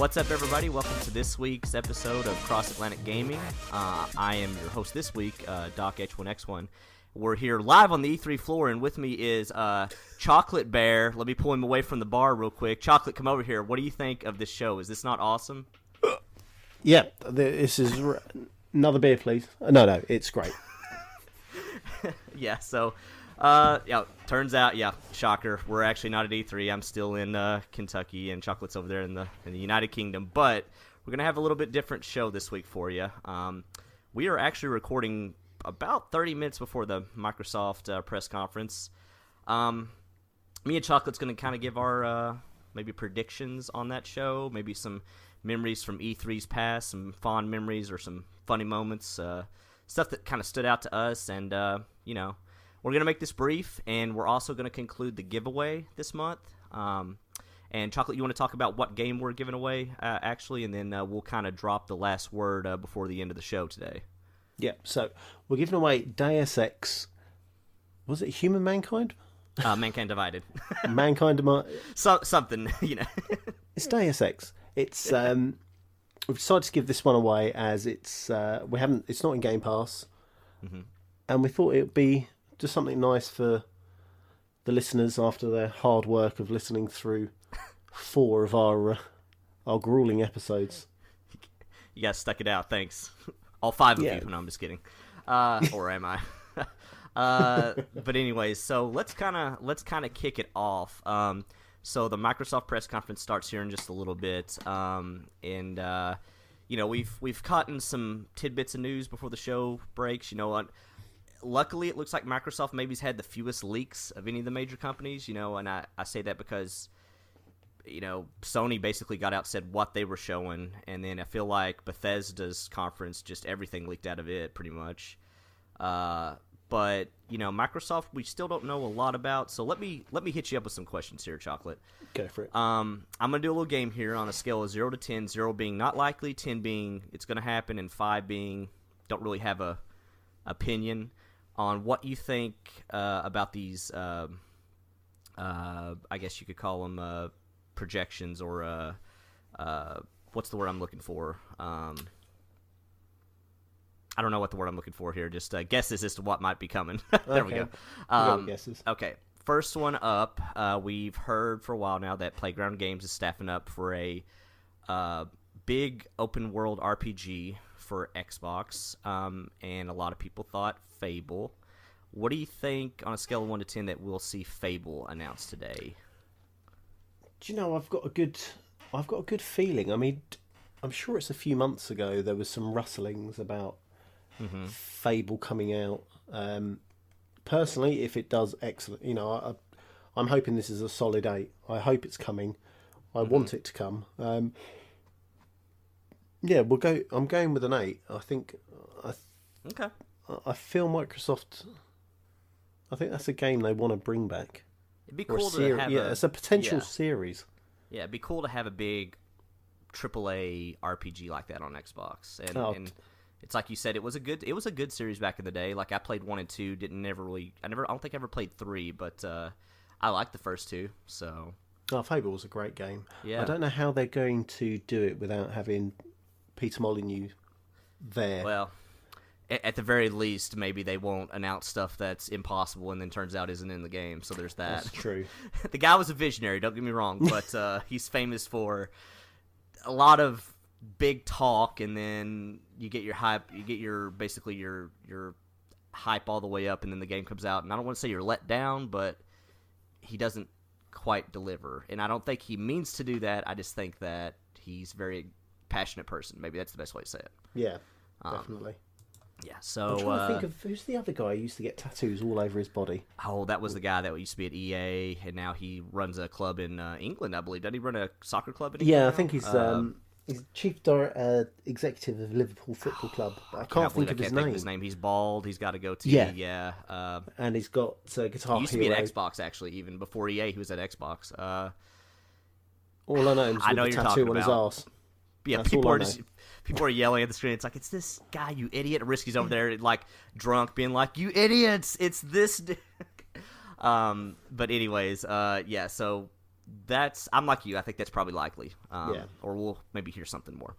What's up, everybody? Welcome to this week's episode of Cross Atlantic Gaming. Uh, I am your host this week, uh, Doc H1X1. We're here live on the E3 floor, and with me is uh, Chocolate Bear. Let me pull him away from the bar real quick. Chocolate, come over here. What do you think of this show? Is this not awesome? Yeah, this is r- another beer, please. Uh, No, no, it's great. yeah, so uh, yeah, turns out, yeah, shocker, we're actually not at E3. I'm still in uh, Kentucky, and Chocolate's over there in the in the United Kingdom. But we're gonna have a little bit different show this week for you. Um, we are actually recording about 30 minutes before the Microsoft uh, press conference. Um, me and Chocolate's gonna kind of give our uh, maybe predictions on that show, maybe some memories from E3's past, some fond memories or some funny moments, uh, stuff that kind of stood out to us, and uh, you know, we're gonna make this brief, and we're also gonna conclude the giveaway this month. Um, and chocolate, you want to talk about what game we're giving away, uh, actually, and then uh, we'll kind of drop the last word uh, before the end of the show today. Yeah, so we're giving away Deus Ex. Was it Human Mankind? Uh, Mankind Divided, Mankind Demi- so, something, you know. It's Deus Ex. It's um, we've decided to give this one away as it's uh, we haven't. It's not in Game Pass, and we thought it would be just something nice for the listeners after their hard work of listening through four of our uh, our grueling episodes. You guys stuck it out. Thanks. All five of Yeah. you. No, I'm just kidding. Uh, or am I? uh, but anyways, so let's kind of let's kind of kick it off. Um, so the Microsoft press conference starts here in just a little bit, um, and uh, you know we've we've caught in some tidbits of news before the show breaks. You know what? Luckily, it looks like Microsoft maybe's had the fewest leaks of any of the major companies. You know, and I, I say that because you know, Sony basically got out said what they were showing, and then I feel like Bethesda's conference just everything leaked out of it pretty much. Uh, but you know, Microsoft we still don't know a lot about. So let me let me hit you up with some questions here, Chocolate. Go for it. Um, I'm gonna do a little game here on a scale of zero to 10, 0 being not likely, ten being it's gonna happen, and five being don't really have a opinion on what you think uh, about these. um uh, I guess you could call them uh, projections or uh, uh, what's the word I'm looking for? Um, I don't know what the word I'm looking for here. Just uh, guesses as to what might be coming. there we Okay. go. We got Um, guesses. Okay, first one up. Uh, we've heard for a while now that Playground Games is staffing up for a uh, big open world RPG for Xbox, um, and a lot of people thought Fable. What do you think on a scale of one to ten that we'll see Fable announced today? Do you know I've got a good I've got a good feeling. I mean, I'm sure it's a few months ago there was some rustlings about Fable coming out. Um, personally, if it does excellent, you know, I, I'm hoping this is a solid eight. I hope it's coming. I want it to come. Um, yeah, we'll go. I'm going with an eight. I think. I Okay. I feel Microsoft. I think that's a game they want to bring back. It'd be cool to have yeah, a, it's a potential yeah. series. Yeah, it'd be cool to have a big AAA RPG like that on Xbox. And, Oh. and it's like you said, it was a good it was a good series back in the day. Like I played one and two, didn't never really I never I don't think I ever played three, but uh, I liked the first two. So Oh, Fable was a great game. Yeah. I don't know how they're going to do it without having Peter Molyneux there. well, at the very least, maybe they won't announce stuff that's impossible and then turns out isn't in the game. So there's that. That's true. the guy was a visionary. Don't get me wrong, but uh, he's famous for a lot of big talk, and then you get your hype. You get your basically your your hype all the way up, and then the game comes out, and I don't want to say you're let down, but he doesn't quite deliver, and I don't think he means to do that. I just think that he's very passionate person. Maybe that's the best way to say it. Yeah, definitely. Yeah. so I'm trying uh, to think of who's the other guy who used to get tattoos all over his body. oh, that was the guy that used to be at EA, and now he runs a club in uh, England, I believe. Doesn't he run a soccer club in England? Yeah, I think he's Uh, um, he's chief dir- uh, executive of Liverpool Football Club. I cannot can't think of I his can't name. think of his name. He's bald. He's got a goatee. Yeah. yeah. Uh, And he's got uh, Guitar he used to be at Xbox actually. Even before EA, he was at Xbox. Uh, All I know is I know the tattoo on his about. Yeah, That's people are just people are yelling at the screen. It's like it's this guy, you idiot. Risky's over there like drunk, being like, "You idiots! It's this." d-" um, but anyways, uh, yeah. So that's I'm like you. I think that's probably likely. Um, Yeah. Or we'll maybe hear something more.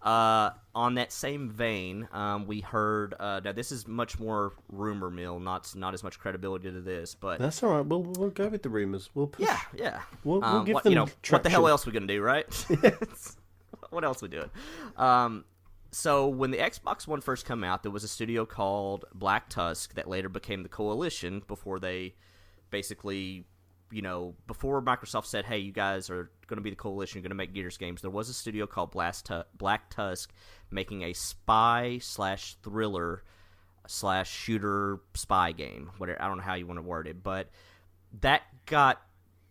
Uh, on that same vein, um, we heard. Uh, now this is much more rumor mill, not not as much credibility to this, but That's all right. We'll we'll go with the rumors. We'll push. yeah, yeah. We'll- we'll Um, give what, them you know what the hell else we gonna do, right? what else we doing? Um, so when the Xbox One first came out, there was a studio called Black Tusk that later became the Coalition before they basically, you know, before Microsoft said, "Hey, you guys are going to be the Coalition, you're going to make Gears games." There was a studio called Blast Black Tusk making a spy slash thriller slash shooter spy game. Whatever I don't know how you want to word it, but that got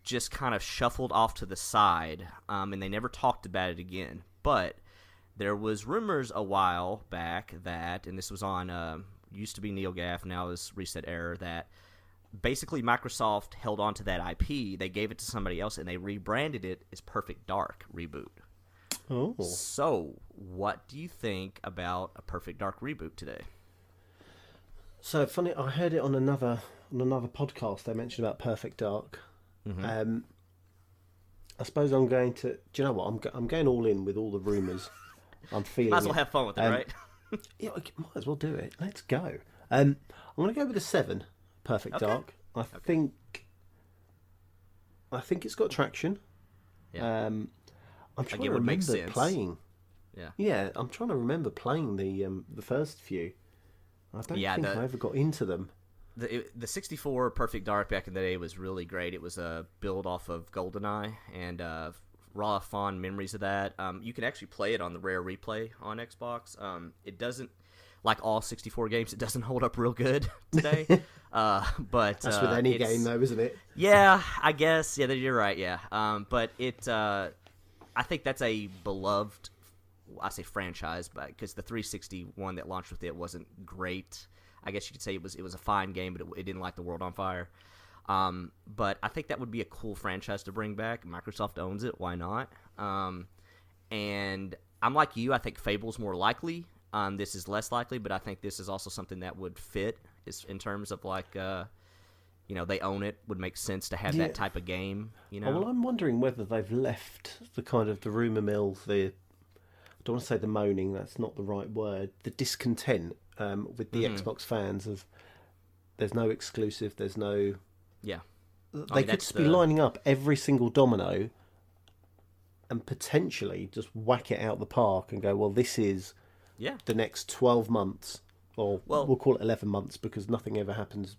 just kind of shuffled off to the side, um, and they never talked about it again. But there was rumors a while back that, and this was on uh, used to be NeoGAF, now is ResetEra, that basically Microsoft held on to that IP, they gave it to somebody else, and they rebranded it as Perfect Dark reboot. Oh. So, what do you think about a Perfect Dark reboot today? So funny. I heard it on another on another podcast. They mentioned about Perfect Dark. Mm-hmm. Um, I suppose I'm going to. Do you know what? I'm go- I'm going all in with all the rumours. I'm feeling. Might as well it. have fun with it, Um, right? Yeah, I might as well do it. Let's go. Um, I'm going to go with a seven. Perfect Okay. Dark. I think. I think it's got traction. Yeah. Um, I'm trying to remember sense. playing. Yeah. Yeah, I'm trying to remember playing the um, the first few. I don't Yeah, think the- I ever got into them. The it, the 64 Perfect Dark back in the day was really great. It was a build off of GoldenEye and uh, raw fond memories of that. Um, you can actually play it on the Rare Replay on Xbox. Um, it doesn't like all 64 games. It doesn't hold up real good today. uh, but That's uh, with any game, though, isn't it? yeah, I guess. Yeah, you're right. Yeah, um, but it, uh, I think that's a beloved. I say franchise, but because the 360 one that launched with it wasn't great. I guess you could say it was it was a fine game, but it, it didn't light the world on fire. Um, but I think that would be a cool franchise to bring back. Microsoft owns it. Why not? Um, and I'm like you. I think Fable's more likely. Um, this is less likely, but I think this is also something that would fit is in terms of like, uh, you know, they own it. Would make sense to have Yeah. that type of game. You Oh, know, well, I'm wondering whether they've left the kind of the rumour mill, the I don't want to say the moaning, that's not the right word, the discontent um, with the Xbox fans of there's no exclusive, there's no. yeah, They mean, could just be the- lining up every single domino and potentially just whack it out the park and go, well, this is yeah, the next 12 months, or Well- we'll call it 11 months because nothing ever happens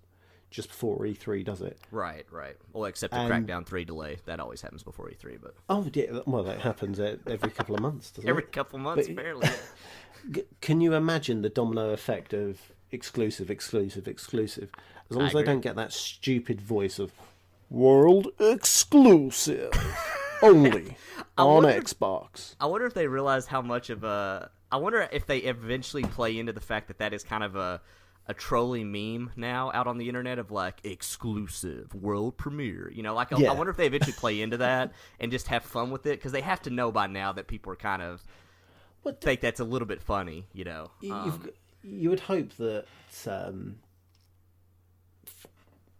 just before E3, does it? right, right. Well, except the And- Crackdown three delay that always happens before E3, but Oh, yeah, well, that happens every couple of months, doesn't every it? Every couple of months, But-. G- Can you imagine the domino effect of exclusive, exclusive, exclusive? As long I as they agree. don't get that stupid voice of world exclusive only on wonder- Xbox. I wonder if they realize how much of a. I wonder if they eventually play into the fact that that is kind of a a trolling meme now out on the internet of like exclusive world premiere. You know, like I- I wonder if they eventually play into that and just have fun with it because they have to know by now that people are kind of What think that's a little bit funny. You know, you, Um, you would hope that. Um,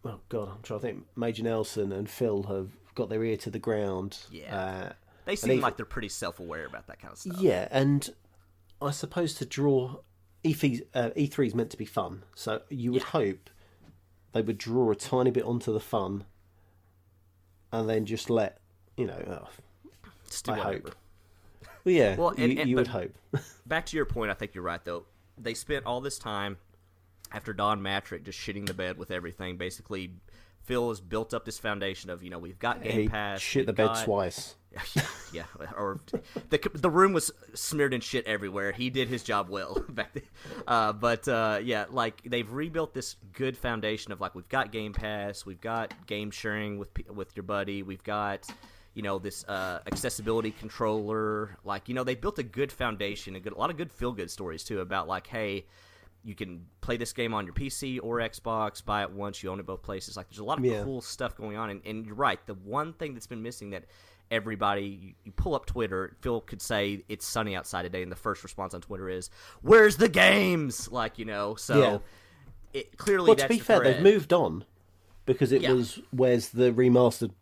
oh God, I'm trying to think. Major Nelson and Phil have got their ear to the ground. Yeah. Uh, they seem even- like they're pretty self aware about that kind of stuff. Yeah, and I suppose to draw E3's, uh, E3 is meant to be fun, so you would hope they would draw a tiny bit onto the fun, and then just let you know. Oh, I whatever. hope. well, yeah, Well, and- you, and- you would hope. back to your point, I think you're right though. They spent all this time after Don Mattrick just shitting the bed with everything. Basically, Phil has built up this foundation of you know we've got Game he Pass, shit the bed got- twice. yeah, yeah, or the the room was smeared in shit everywhere. He did his job well back then. Uh, but uh, yeah, like they've rebuilt this good foundation of like we've got Game Pass, we've got game sharing with with your buddy, we've got you know this uh, accessibility controller. Like you know they built a good foundation, a good a lot of good feel good stories too about like hey. You can play this game on your PC or Xbox. Buy it once. You own it both places. Like, there's a lot of Yeah. cool stuff going on. And, and you're right. The one thing that's been missing that everybody you, you pull up Twitter, Phil could say it's sunny outside today, and the first response on Twitter is, "Where's the games?" Like you know, so Yeah. it clearly. Well, to be fair, thread. they've moved on because it Yeah. was where's the remastered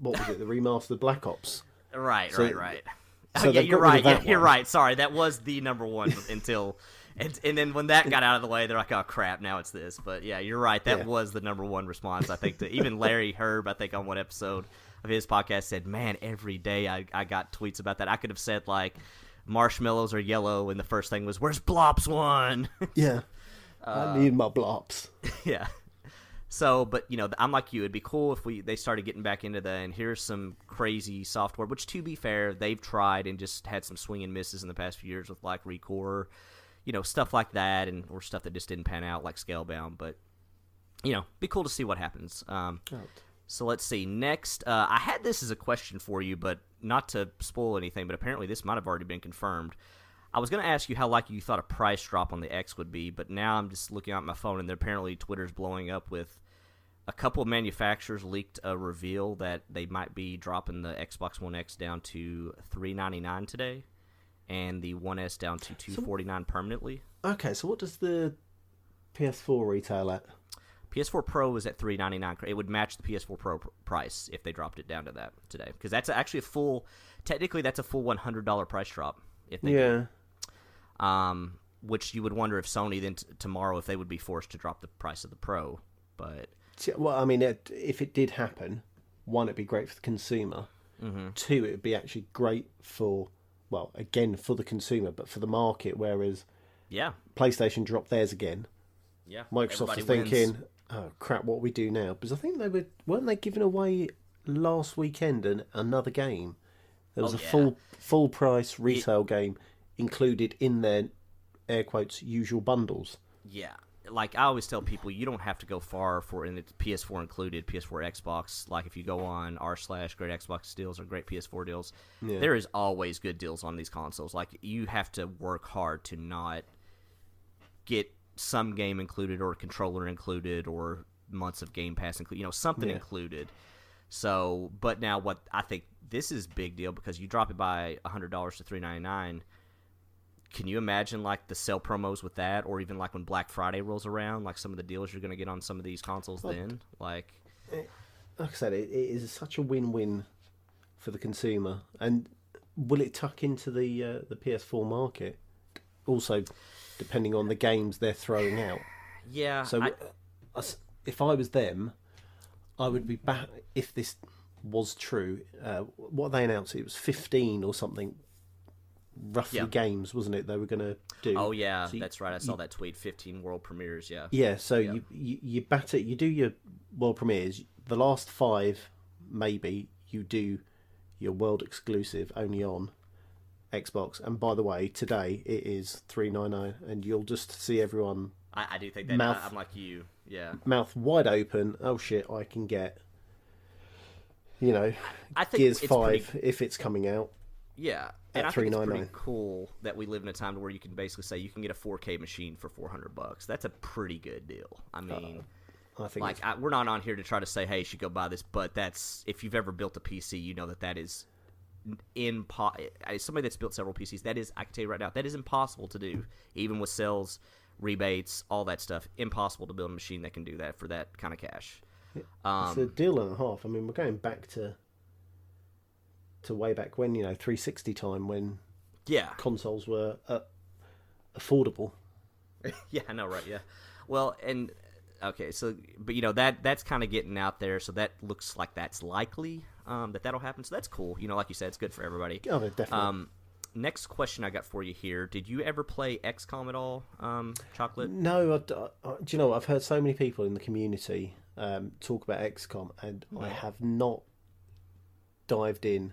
what was it? The remastered Black Ops. Right, So- right, right. so oh, yeah, you're right. Yeah, you're right. Sorry, that was the number one until, and and then when that got out of the way, they're like, oh crap, now it's this. But yeah, you're right. That Yeah. was the number one response. I think that even Larry Hryb, I think on one episode of his podcast said, man, every day I I got tweets about that. I could have said like. Marshmallows are yellow, and the first thing was, "Where's Blops one?" Yeah. Uh, I need my blops. yeah. So, but you know, I'm like you. It'd be cool if we they started getting back into the and here's some crazy software. Which, to be fair, they've tried and just had some swing and misses in the past few years with like Recore, you know, stuff like that, and or stuff that just didn't pan out like Scalebound. But you know, be cool to see what happens. Um, so let's see. Next, uh, I had this as a question for you, but not to spoil anything. But apparently, this might have already been confirmed. I was going to ask you how likely you thought a price drop on the X would be, but now I'm just looking at my phone, and apparently Twitter's blowing up with a couple of manufacturers leaked a reveal that they might be dropping the Xbox One X down to 399 today, and the One S down to 249 permanently. Okay, so what does the PS4 retail at? PS4 Pro is at 399. It would match the PS4 Pro pr- price if they dropped it down to that today, because that's actually a full. Technically, that's a full $100 price drop. If they Yeah. um, which you would wonder if Sony then t- tomorrow if they would be forced to drop the price of the Pro. But Well, I mean, it, if it did happen, one, it'd be great for the consumer. Mm-hmm. Two, it'd be actually great for, well, again, for the consumer, but for the market, whereas yeah, PlayStation dropped theirs again. yeah, Microsoft are wins. thinking, oh, crap, what we do now? Because I think they were, weren't they giving away last weekend an, another game? There was Oh, a yeah. full full price retail game included in their, air quotes, usual bundles. Yeah, like I always tell people, you don't have to go far for and it's PS4 included, PS4, Xbox. Like if you go on r slash great Xbox deals or great PS4 deals, Yeah. there is always good deals on these consoles. Like you have to work hard to not get some game included or controller included or months of Game Pass included, you know, something Yeah. included. So, but now what I think this is big deal because you drop it by hundred dollars to three ninety nine. Can you imagine like the sell promos with that, or even like when Black Friday rolls around, like some of the deals you're going to get on some of these consoles then? Like, like I said, it, it is such a win-win for the consumer. And will it tuck into the uh, the PS4 market? Also, depending on the games they're throwing out. yeah, So, I- uh, us- if I was them, I would be back. If this was true, uh, what they announced, it was fifteen or something. Roughly Yeah. games, wasn't it? They were going to do. oh yeah, So you- that's right. I saw that tweet. Fifteen world premieres. Yeah, Yeah, so You, you you bat it. You do your world premieres. The last five, maybe you do your world exclusive only on Xbox. And by the way, today it is three nine nine, and you'll just see everyone I, I do think that. Mouth- I, am like you. Yeah, mouth wide open. Oh shit! I can get, you know, I think Gears it's Five pretty- if it's coming out. Yeah, and At I think it's pretty cool that we live in a time where you can basically say you can get a 4K machine for 400 bucks. That's a pretty good deal. I mean, I think like I, we're not on here to try to say, hey, you should go buy this, but that's if you've ever built a PC, you know that that is in somebody that's built several PCs. That is, I can tell you right now, that is impossible to do, even with sales, rebates, all that stuff. Impossible to build a machine that can do that for that kind of cash. it's Um, a deal and a half. I mean, we're going back to to way back when you know 360 time when yeah, consoles were uh, affordable. yeah, I know, right? Yeah. Well, and okay, so but you know that that's kind of getting out there, so that looks like that's likely um, that that'll happen. So that's cool. You know, like you said, it's good for everybody. Oh, definitely. Um, next question I got for you here: Did you ever play XCOM at all, um, Chocolate? no, I, I- do you know? what? I've heard so many people in the community um, talk about XCOM, and I have not dived in.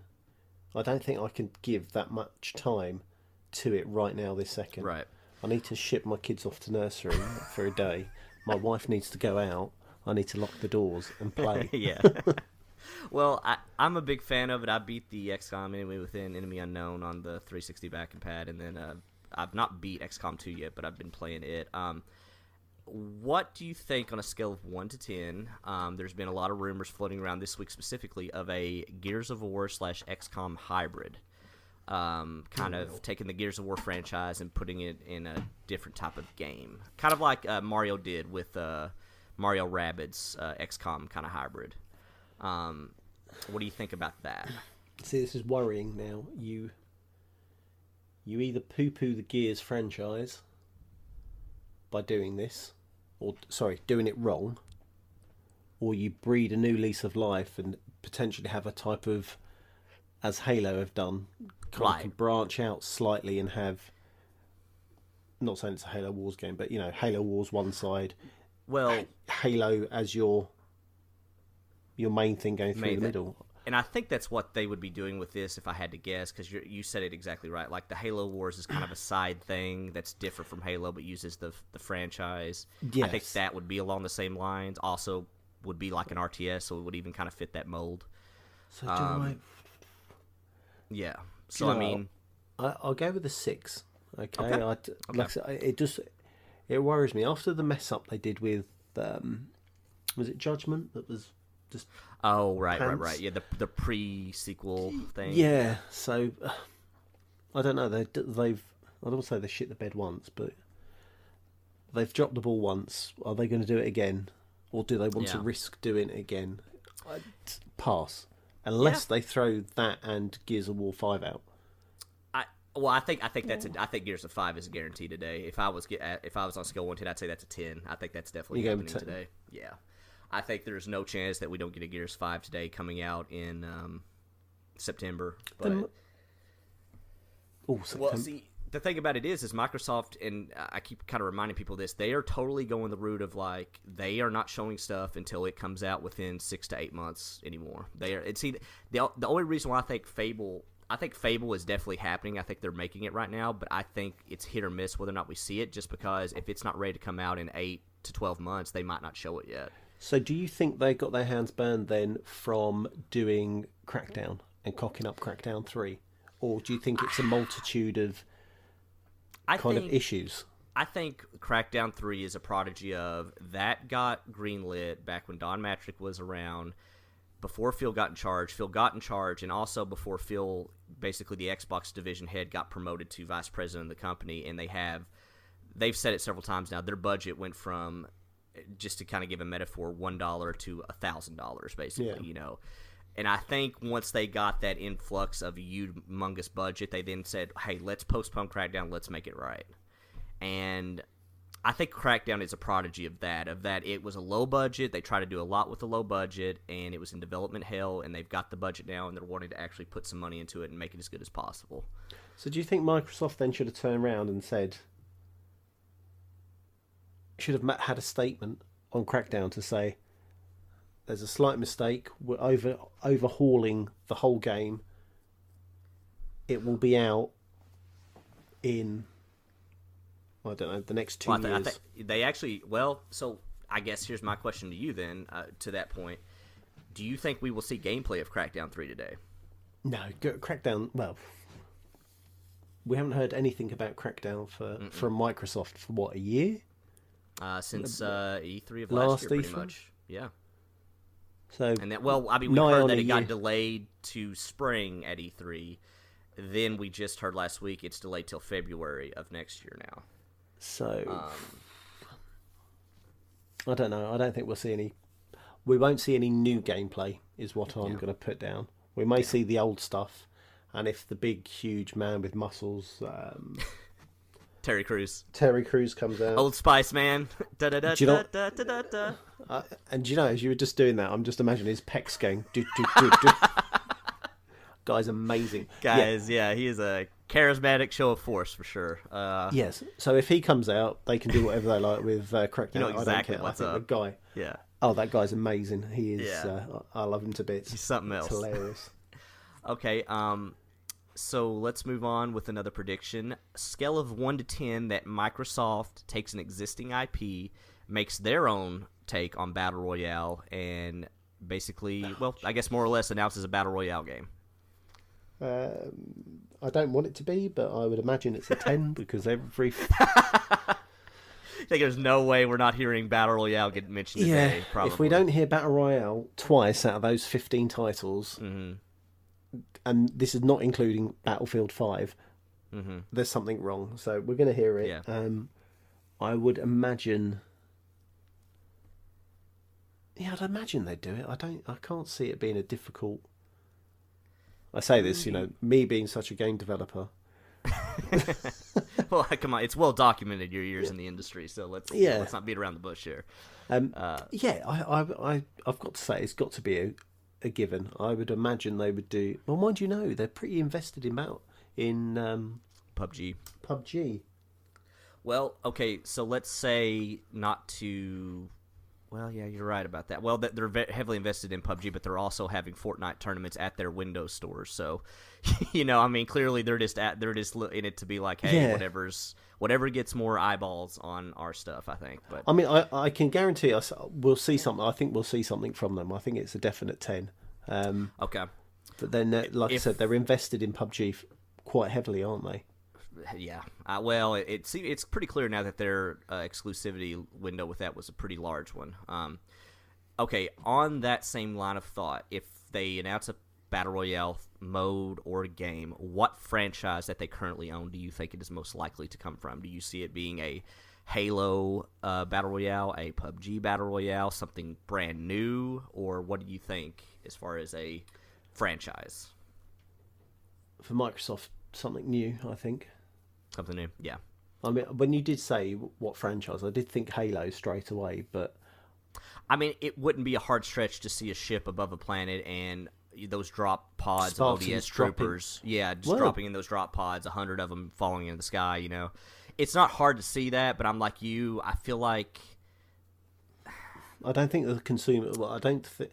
I don't think I can give that much time to it right now. This second, Right. I need to ship my kids off to nursery for a day. My wife needs to go out. I need to lock the doors and play. yeah. well, I, I'm a big fan of it. I beat the XCOM Enemy Within, Enemy Unknown on the 360 back and pad, and then uh, I've not beat XCOM 2 yet, but I've been playing it. Um, what do you think on a scale of 1 to 10? Um, there's been a lot of rumors floating around this week specifically of a Gears of War slash XCOM hybrid. Um, kind of taking the Gears of War franchise and putting it in a different type of game. Kind of like uh, Mario did with uh, Mario Rabbids uh, XCOM kind of hybrid. Um, what do you think about that? See, this is worrying now. You you either poo poo the Gears franchise by doing this, or sorry, doing it wrong, or you breed a new lease of life and potentially have a type of, as Halo have done, kind Right. of branch out slightly and have. Not saying it's a Halo Wars game, but you know, Halo Wars one side, Well, Halo as your your main thing going through the middle. And I think that's what they would be doing with this if I had to guess, because you said it exactly right. Like the Halo Wars is kind of a side thing that's different from Halo, but uses the the franchise. Yes. I think that would be along the same lines. Also, would be like an RTS, so it would even kind of fit that mold. So do Um, I? Yeah. So you I mean, I, I'll go with the six. Okay, Okay. I, like I said, it just it worries me after the mess up they did with um, was it Judgment that was just oh right, right, Pants. right. Yeah, the the pre sequel thing. yeah. So uh, I don't know. They they've I don't say they shit the bed once, but they've dropped the ball once. Are they going to do it again, or do they want to risk doing it again? I'd pass unless they throw that and Gears of War five out. I well, I think I think that's a, I think Gears of Five is a guarantee today. If I was get if I was on scale one ten, I'd say that's a ten. I think that's definitely happening with 10. today. Yeah, I think there's no chance that we don't get a Gears Five today coming out in um, September. But Then- Oh, well, see, the thing about it is, is Microsoft, and I keep kind of reminding people this, they are totally going the route of like they are not showing stuff until it comes out within six to eight months anymore. They are. It's see the the only reason why I think Fable. I think Fable is definitely happening. I think they're making it right now, but I think it's hit or miss whether or not we see it. Just because if it's not ready to come out in eight to twelve months, they might not show it yet. So, do you think they got their hands burned then from doing Crackdown and cocking up Crackdown 3? Or do you think it's a multitude of I kind think, of issues? I think Crackdown 3 is a prodigy of that got greenlit back when Don Mattrick was around, before Phil got in charge. Phil got in charge, and also before Phil, basically the Xbox division head, got promoted to vice president of the company. And they have, they've said it several times now, their budget went from, just to kind of give a metaphor, $1 to a $1,000, basically, Yeah. you know. And I think once they got that influx of humongous budget, they then said, "Hey, let's postpone Crackdown. Let's make it right." And I think Crackdown is a prodigy of that. Of that, it was a low budget. They tried to do a lot with a low budget, and it was in development hell. And they've got the budget now, and they're wanting to actually put some money into it and make it as good as possible. So, do you think Microsoft then should have turned around and said, should have had a statement on Crackdown to say, there's a slight mistake, we're over overhauling the whole game. It will be out in, I don't know, the next two Well, I, th- I years. they actually. Well, so I guess here's my question to you then. Uh, to that point, do you think we will see gameplay of Crackdown three today? No, go- Crackdown. Well, we haven't heard anything about Crackdown for from Microsoft for what a year. Uh, since uh, E3 of Last last, year, pretty E3? much. Yeah. So And that, well, I mean, we heard that it got year. delayed to spring at E3. Then we just heard last week it's delayed till February of next year now. so Um, I don't know. I don't think we'll see any. We won't see any new gameplay. Is what I'm Yeah. going to put down. We may see the old stuff, and if the big, huge man with muscles, um, Terry Crews, Terry Crews comes out, Old Spice man. da da da Do you know- da da da da. Uh, and you know, as you were just doing that, I'm just imagining his pecs going. Do, do, do, do. Guy's amazing. Guys, yeah. he is a charismatic show of force for sure. Uh, Yes. So if he comes out, they can do whatever they like with uh, You know I don't exactly care. what's I think up. the guy. yeah, Oh, that guy's amazing. He is. Yeah. Uh, I love him to bits. he's something It's else. hilarious. Okay, um, so let's move on with another prediction. Scale of one to ten that Microsoft takes an existing IP, makes their own take on battle royale, and basically, well, I guess more or less announces a battle royale game. Um, I don't want it to be, but I would imagine it's a ten because every I think there's no way we're not hearing battle royale get mentioned yeah. today. Probably. If we don't hear battle royale twice out of those fifteen titles, Mhm. And this is not including Battlefield 5 Mhm. there's something wrong. So we're going to hear it. Yeah. Um, I would imagine. Yeah, I'd imagine they'd do it. I don't. I can't see it being a difficult. I say this, you know, me being such a game developer. well, come on, it's well documented your years in the industry, so let's Yeah. let's not beat around the bush here. Um, Uh, yeah, I, I, I, I've got to say, it's got to be a, a given. I would imagine they would do. Well, mind you, know they're pretty invested in out in um, PUBG. PUBG. Well, okay, so let's say not to. Well, yeah, you're right about that. Well, that they're heavily invested in PUBG, but they're also having Fortnite tournaments at their Windows stores. So, you know, I mean, clearly they're just at they're just in it to be like, hey, Yeah. whatever's whatever gets more eyeballs on our stuff. I think, but I mean, I, I can guarantee us we'll see something. I think we'll see something from them. I think it's a definite ten. Um, okay, but then, like If- I said, they're invested in PUBG quite heavily, aren't they? yeah. Uh, well, it, it it's pretty clear now that their uh, exclusivity window with that was a pretty large one. Um, okay, on that same line of thought, if they announce a battle royale mode or game, what franchise that they currently own do you think it is most likely to come from? Do you see it being a Halo uh, battle royale, a PUBG battle royale, something brand new, or what do you think as far as a franchise? For Microsoft, something new. I think. Something new, yeah. I mean, when you did say what franchise, I did think Halo straight away, but I mean, it wouldn't be a hard stretch to see a ship above a planet and those drop pods of Spartans ODS dropping- troopers. Yeah, just dropping in those drop pods, a hundred of them falling into the sky. You know, it's not hard to see that, but I'm like you. I feel like I don't think the consumer. Well, I don't. Th-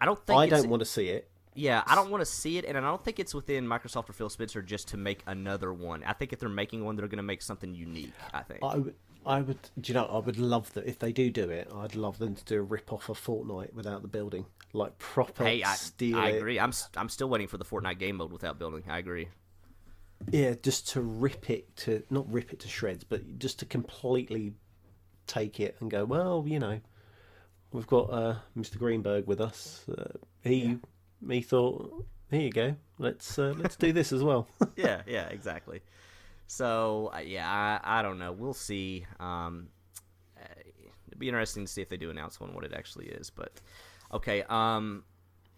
I don't think I don't want to see it. Yeah, I don't want to see it, and I don't think it's within Microsoft or Phil Spencer just to make another one. I think if they're making one, they're going to make something unique. I think. I would. I would. Do you know? I would love that if they do do it. I'd love them to do a rip off of Fortnite without the building, like proper hey, I, I agree. I'm I'm still waiting for the Fortnite game mode without building. I agree. Yeah, just to rip it to not rip it to shreds, but just to completely take it and go. Well, you know, we've got uh, Mr. Greenberg with us. Uh, he he thought, here you go. Let's uh, let's do this as well. yeah, yeah, exactly. So uh, yeah, I, I don't know. We'll see. Um, uh, it'd be interesting to see if they do announce one, what it actually is. But okay, um,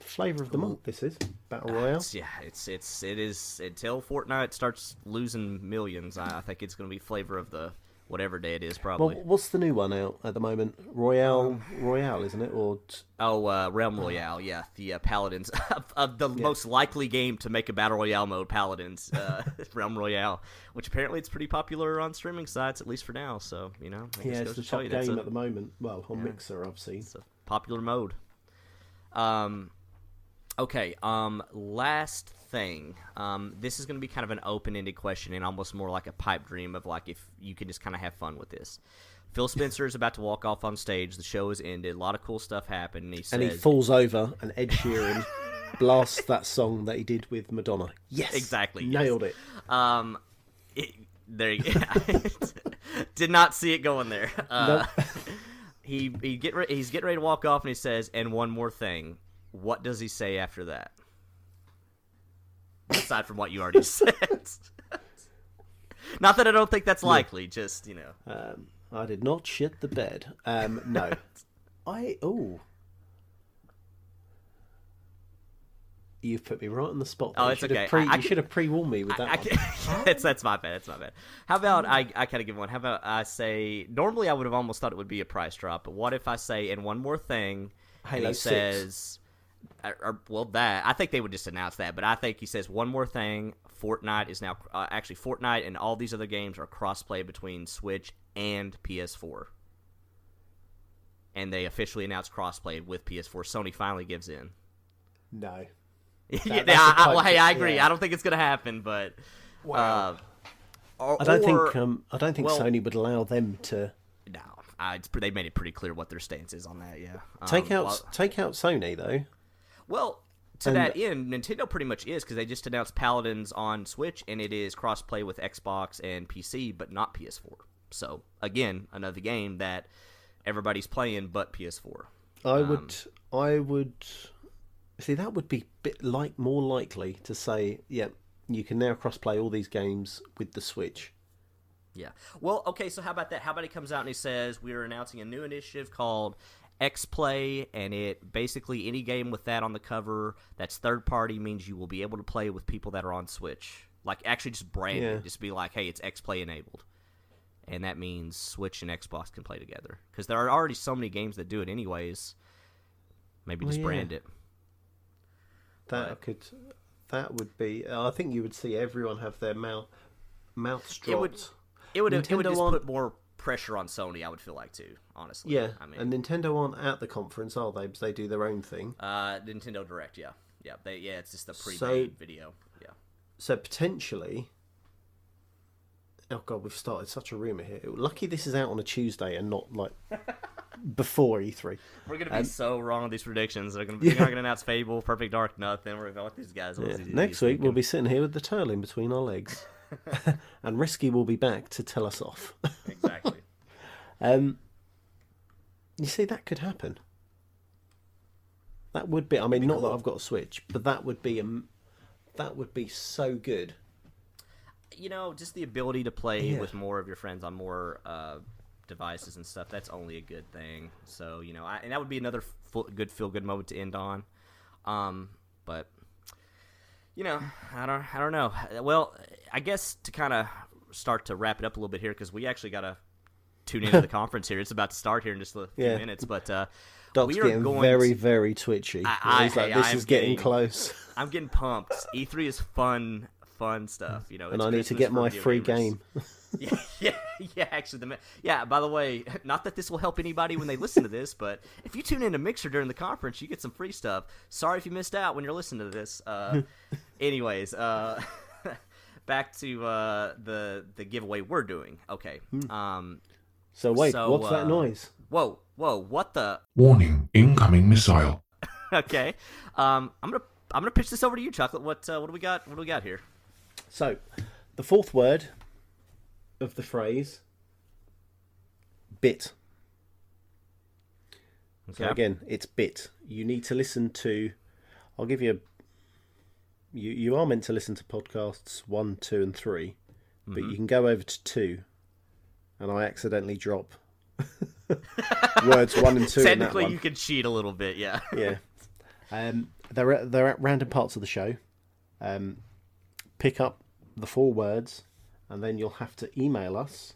Flavor of the month. This is battle royale. it's, yeah, it's it's it is until Fortnite starts losing millions. I, I think it's going to be flavor of the whatever day it is, Well, probably. what's the new one out at the moment? Royale, Royale, isn't it? Or Oh, uh, Realm Royale, yeah, the uh, Paladins of, of the most likely game to make a battle royale mode, Paladins, uh, Realm Royale, which apparently it's pretty popular on streaming sites at least for now. So you know, I guess yeah, it's the top game a- at the moment. Well, on Mixer, I've seen. It's a popular mode. Um, okay. Um, last thing. Um, this is going to be kind of an open-ended question and almost more like a pipe dream of like if you can just kind of have fun with this. Phil Spencer is about to walk off on stage. The show is ended. A lot of cool stuff happened. And he says, And he falls over, and Ed Sheeran blasts that song that he did with Madonna. Yes, Exactly, yes. nailed it. Um, it, there you go. Did not see it going there. Uh, he he get re- he's getting ready to walk off, and he says, "And one more thing." What does he say after that? Aside from what you already said. Not that I don't think that's likely. Just you know. Um, I did not shit the bed. Um, no, I oh. You've put me right on the spot. Oh, there. You it's should have okay. Pre, I, I you should have pre-warned me with that I one. can, that's that's my bad. That's my bad. How about I I kind of give one. How about I say normally I would have almost thought it would be a price drop, but what if I say and one more thing? and he 6. says, or, or- well that I think they would just announce that, but I think he says one more thing. Fortnite is now uh, actually Fortnite and all these other games are crossplay between Switch and PS4. And they officially announced crossplay with PS4. Sony finally gives in. No. yeah, that's I, a I- well, hey, I agree. yeah. I don't think it's gonna happen, but uh, or, I don't or- think um, I don't think well- Sony would allow them to no. It's, they made it pretty clear what their stance is on that. Yeah, Um, take out Well, take out Sony though. Well, to and- that end, Nintendo pretty much is because they just announced Paladins on Switch, and it is crossplay with Xbox and PC, but not PS4. So again, another game that everybody's playing, but PS4. I Um, would I would see that would be bit like more likely to say, yeah, you can now crossplay all these games with the Switch. Yeah. Well, okay, so how about that? How about he comes out and he says, We're announcing a new initiative called X Play, and it basically any game with that on the cover that's third party means you will be able to play with people that are on Switch. Like actually just brand Yeah. it, just be like, hey, it's X Play enabled, and that means Switch and Xbox can play together because there are already so many games that do it anyways. Maybe Well, just yeah. brand it. That Right. could, that would be. I think you would see everyone have their mouth mouths It would- dropped. It would it would Nintendo just on- put more pressure on Sony. I would feel like too, honestly. Yeah, I mean, and Nintendo aren't at the conference, are they? Because they do their own thing. uh, Nintendo Direct, yeah, yeah, they yeah, it's just a pre-made So- video, yeah. So potentially, oh god, we've started such a rumor here. Lucky this is out on a Tuesday and not like before E E3. We're gonna be so wrong on these predictions. They're gonna be, they're not gonna announce Fable, Perfect Dark, nothing. We're gonna let these guys. Yeah. Next week we'll be sitting here with the turtle in between our legs, and Risky will be back to tell us off. exactly. Um, you see, that could happen. That would be. I mean, not that I've got a Switch, but that would be a. That would be so good. you know, just the ability to play Yeah. with more of your friends on more uh, devices and stuff. That's only a good thing. So you know, I, and that would be another full, good feel good moment to end on. Um, but you know, I don't, I don't know. Well, I guess to kind of start to wrap it up a little bit here because we actually got to tune into the conference here. It's about to start here in just a few Yeah. minutes, but uh, Doc's we are getting going very, to- very twitchy. I- I- He's like, hey, this I'm is getting getting- close, I'm getting pumped. E3 is fun, fun stuff. You know, and I need to get my free gamers. game. yeah, yeah, yeah. Actually, the yeah. By the way, not that this will help anybody when they listen to this, but if you tune in to Mixer during the conference, you get some free stuff. Sorry if you missed out when you're listening to this. Uh, anyways, uh, back to uh, the the giveaway we're doing. Okay. Um. So wait, So, what's uh, that noise? Whoa, whoa. What the? Warning, incoming missile. Okay. Um. I'm gonna I'm gonna pitch this over to you, Chocolate. What uh, what do we got? What do we got here? So, the fourth word of the phrase bit. So Okay. again, it's bit. You need to listen to. I'll give you a. You you are meant to listen to podcasts one, two, and 3 but Mm-hmm. you can go over to two, and I accidentally drop words one and two. Technically, you can cheat a little bit. Yeah. yeah. Um, they're at, they're at random parts of the show. Um, pick up the four words, and then you'll have to email us.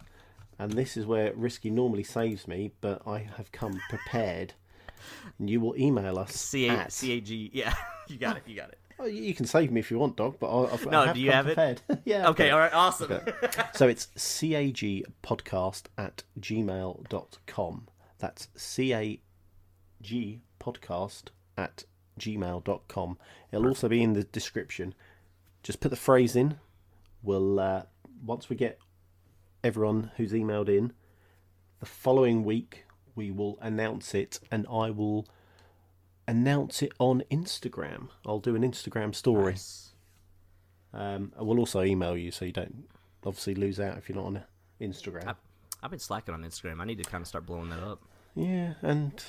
And this is where Risky normally saves me, but I have come prepared. And you will email us C A. C A G. Yeah. You got it. You got it. Oh, you can save me if you want, Doc, but I'll, I've, No, I have do you have it? prepared. yeah. Okay. All right. It. Awesome. So it's cagpodcast at gmail.com. That's cagpodcast at gmail.com. It'll also be in the description. Just put the phrase in. We'll, uh, once we get everyone who's emailed in, the following week we will announce it and I will announce it on Instagram. I'll do an Instagram story. Nice. Um, and we'll also email you so you don't obviously lose out if you're not on Instagram. I- I've been slacking on Instagram. I need to kind of start blowing that up. Yeah, and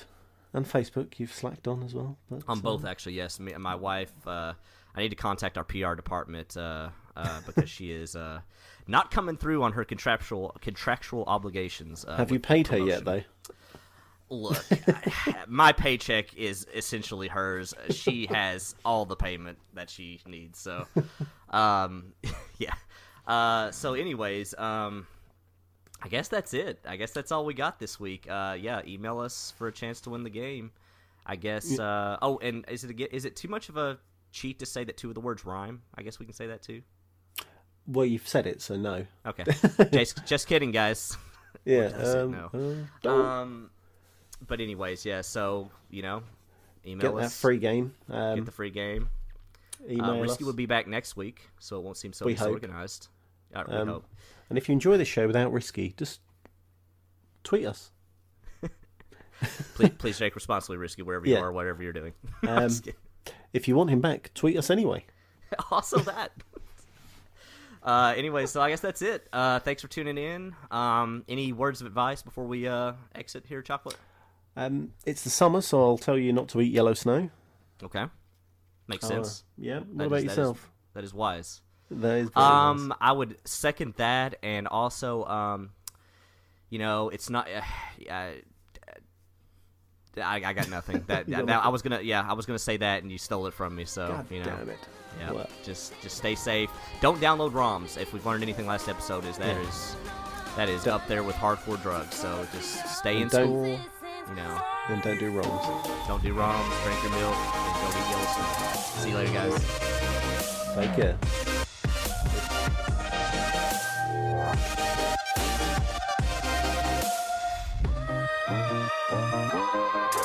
and Facebook you've slacked on as well. But, On both, actually, yes. Me and my wife. Uh, I need to contact our PR department uh, uh, because she is uh, not coming through on her contractual contractual obligations. Uh, have you paid her yet though? Look, I- my paycheck is essentially hers. She has all the payment that she needs. So, um, yeah. Uh, so, anyways, um, I guess that's it. I guess that's all we got this week. Uh, yeah, email us for a chance to win the game. I guess. Uh, oh, and is it a, is it too much of a cheat to say that two of the words rhyme? I guess we can say that too. Well, you've said it, so no. Okay, just just kidding, guys. Yeah. Um, No. uh, Um, but anyways, yeah. So you know, email get that us. free game. Um, get the free game. email Uh, Risky us. will be back next week, so it won't seem so We hope. disorganized. Uh, we Um, hope. And if you enjoy the show without Risky, just tweet us. Please, please take responsibly, Risky, wherever you are, whatever you're doing. Um, if you want him back, tweet us anyway. also that. Uh, anyway, so I guess that's it. Uh, thanks for tuning in. Um, any words of advice before we uh, exit here, Chocolate? Um, it's the summer, so I'll tell you not to eat yellow snow. Okay, makes uh, sense. Yeah. What that about is, yourself? That is, that is wise. That is. Um, wise. I would second that, and also, um, you know, it's not. Uh, uh, I, I, got nothing. That, that, I was gonna, yeah, I was gonna say that, and you stole it from me. So God you know, damn it. Yeah, what? just just stay safe. Don't download ROMs. If we've learned anything last episode, is that yeah. is that is don't. up there with hardcore drugs. So just stay and in school. You know. And don't do wrongs. Don't do wrongs. Drink your milk and go be Gilson. See you later, guys. Take care. Thank